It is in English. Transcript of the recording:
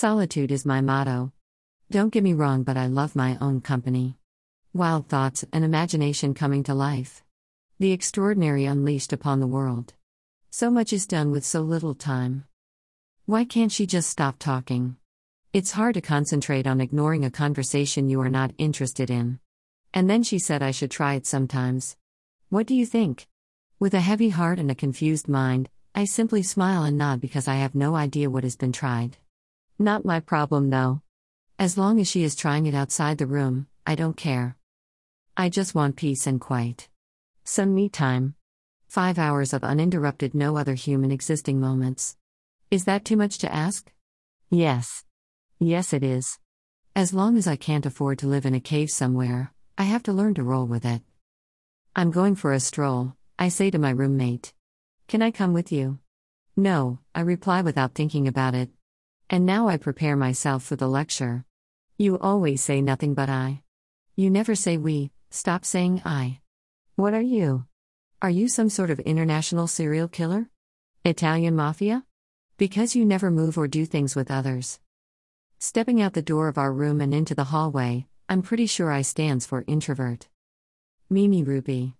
Solitude is my motto. Don't get me wrong, but I love my own company. Wild thoughts and imagination coming to life. The extraordinary unleashed upon the world. So much is done with so little time. Why can't she just stop talking? It's hard to concentrate on ignoring a conversation you are not interested in. And then she said I should try it sometimes. What do you think? With a heavy heart and a confused mind, I simply smile and nod because I have no idea what has been tried. Not my problem, though. As long as she is trying it outside the room, I don't care. I just want peace and quiet. Some me time. Five hours of uninterrupted, no other human existing moments. Is that too much to ask? Yes. Yes, it is. As long as I can't afford to live in a cave somewhere, I have to learn to roll with it. I'm going for a stroll, I say to my roommate. Can I come with you? No, I reply without thinking about it. And now I prepare myself for the lecture. You always say nothing but I. You never say we, stop saying I. What are you? Are you some sort of international serial killer? Italian mafia? Because you never move or do things with others. Stepping out the door of our room and into the hallway, I'm pretty sure I stands for introvert. Mimi Ruby.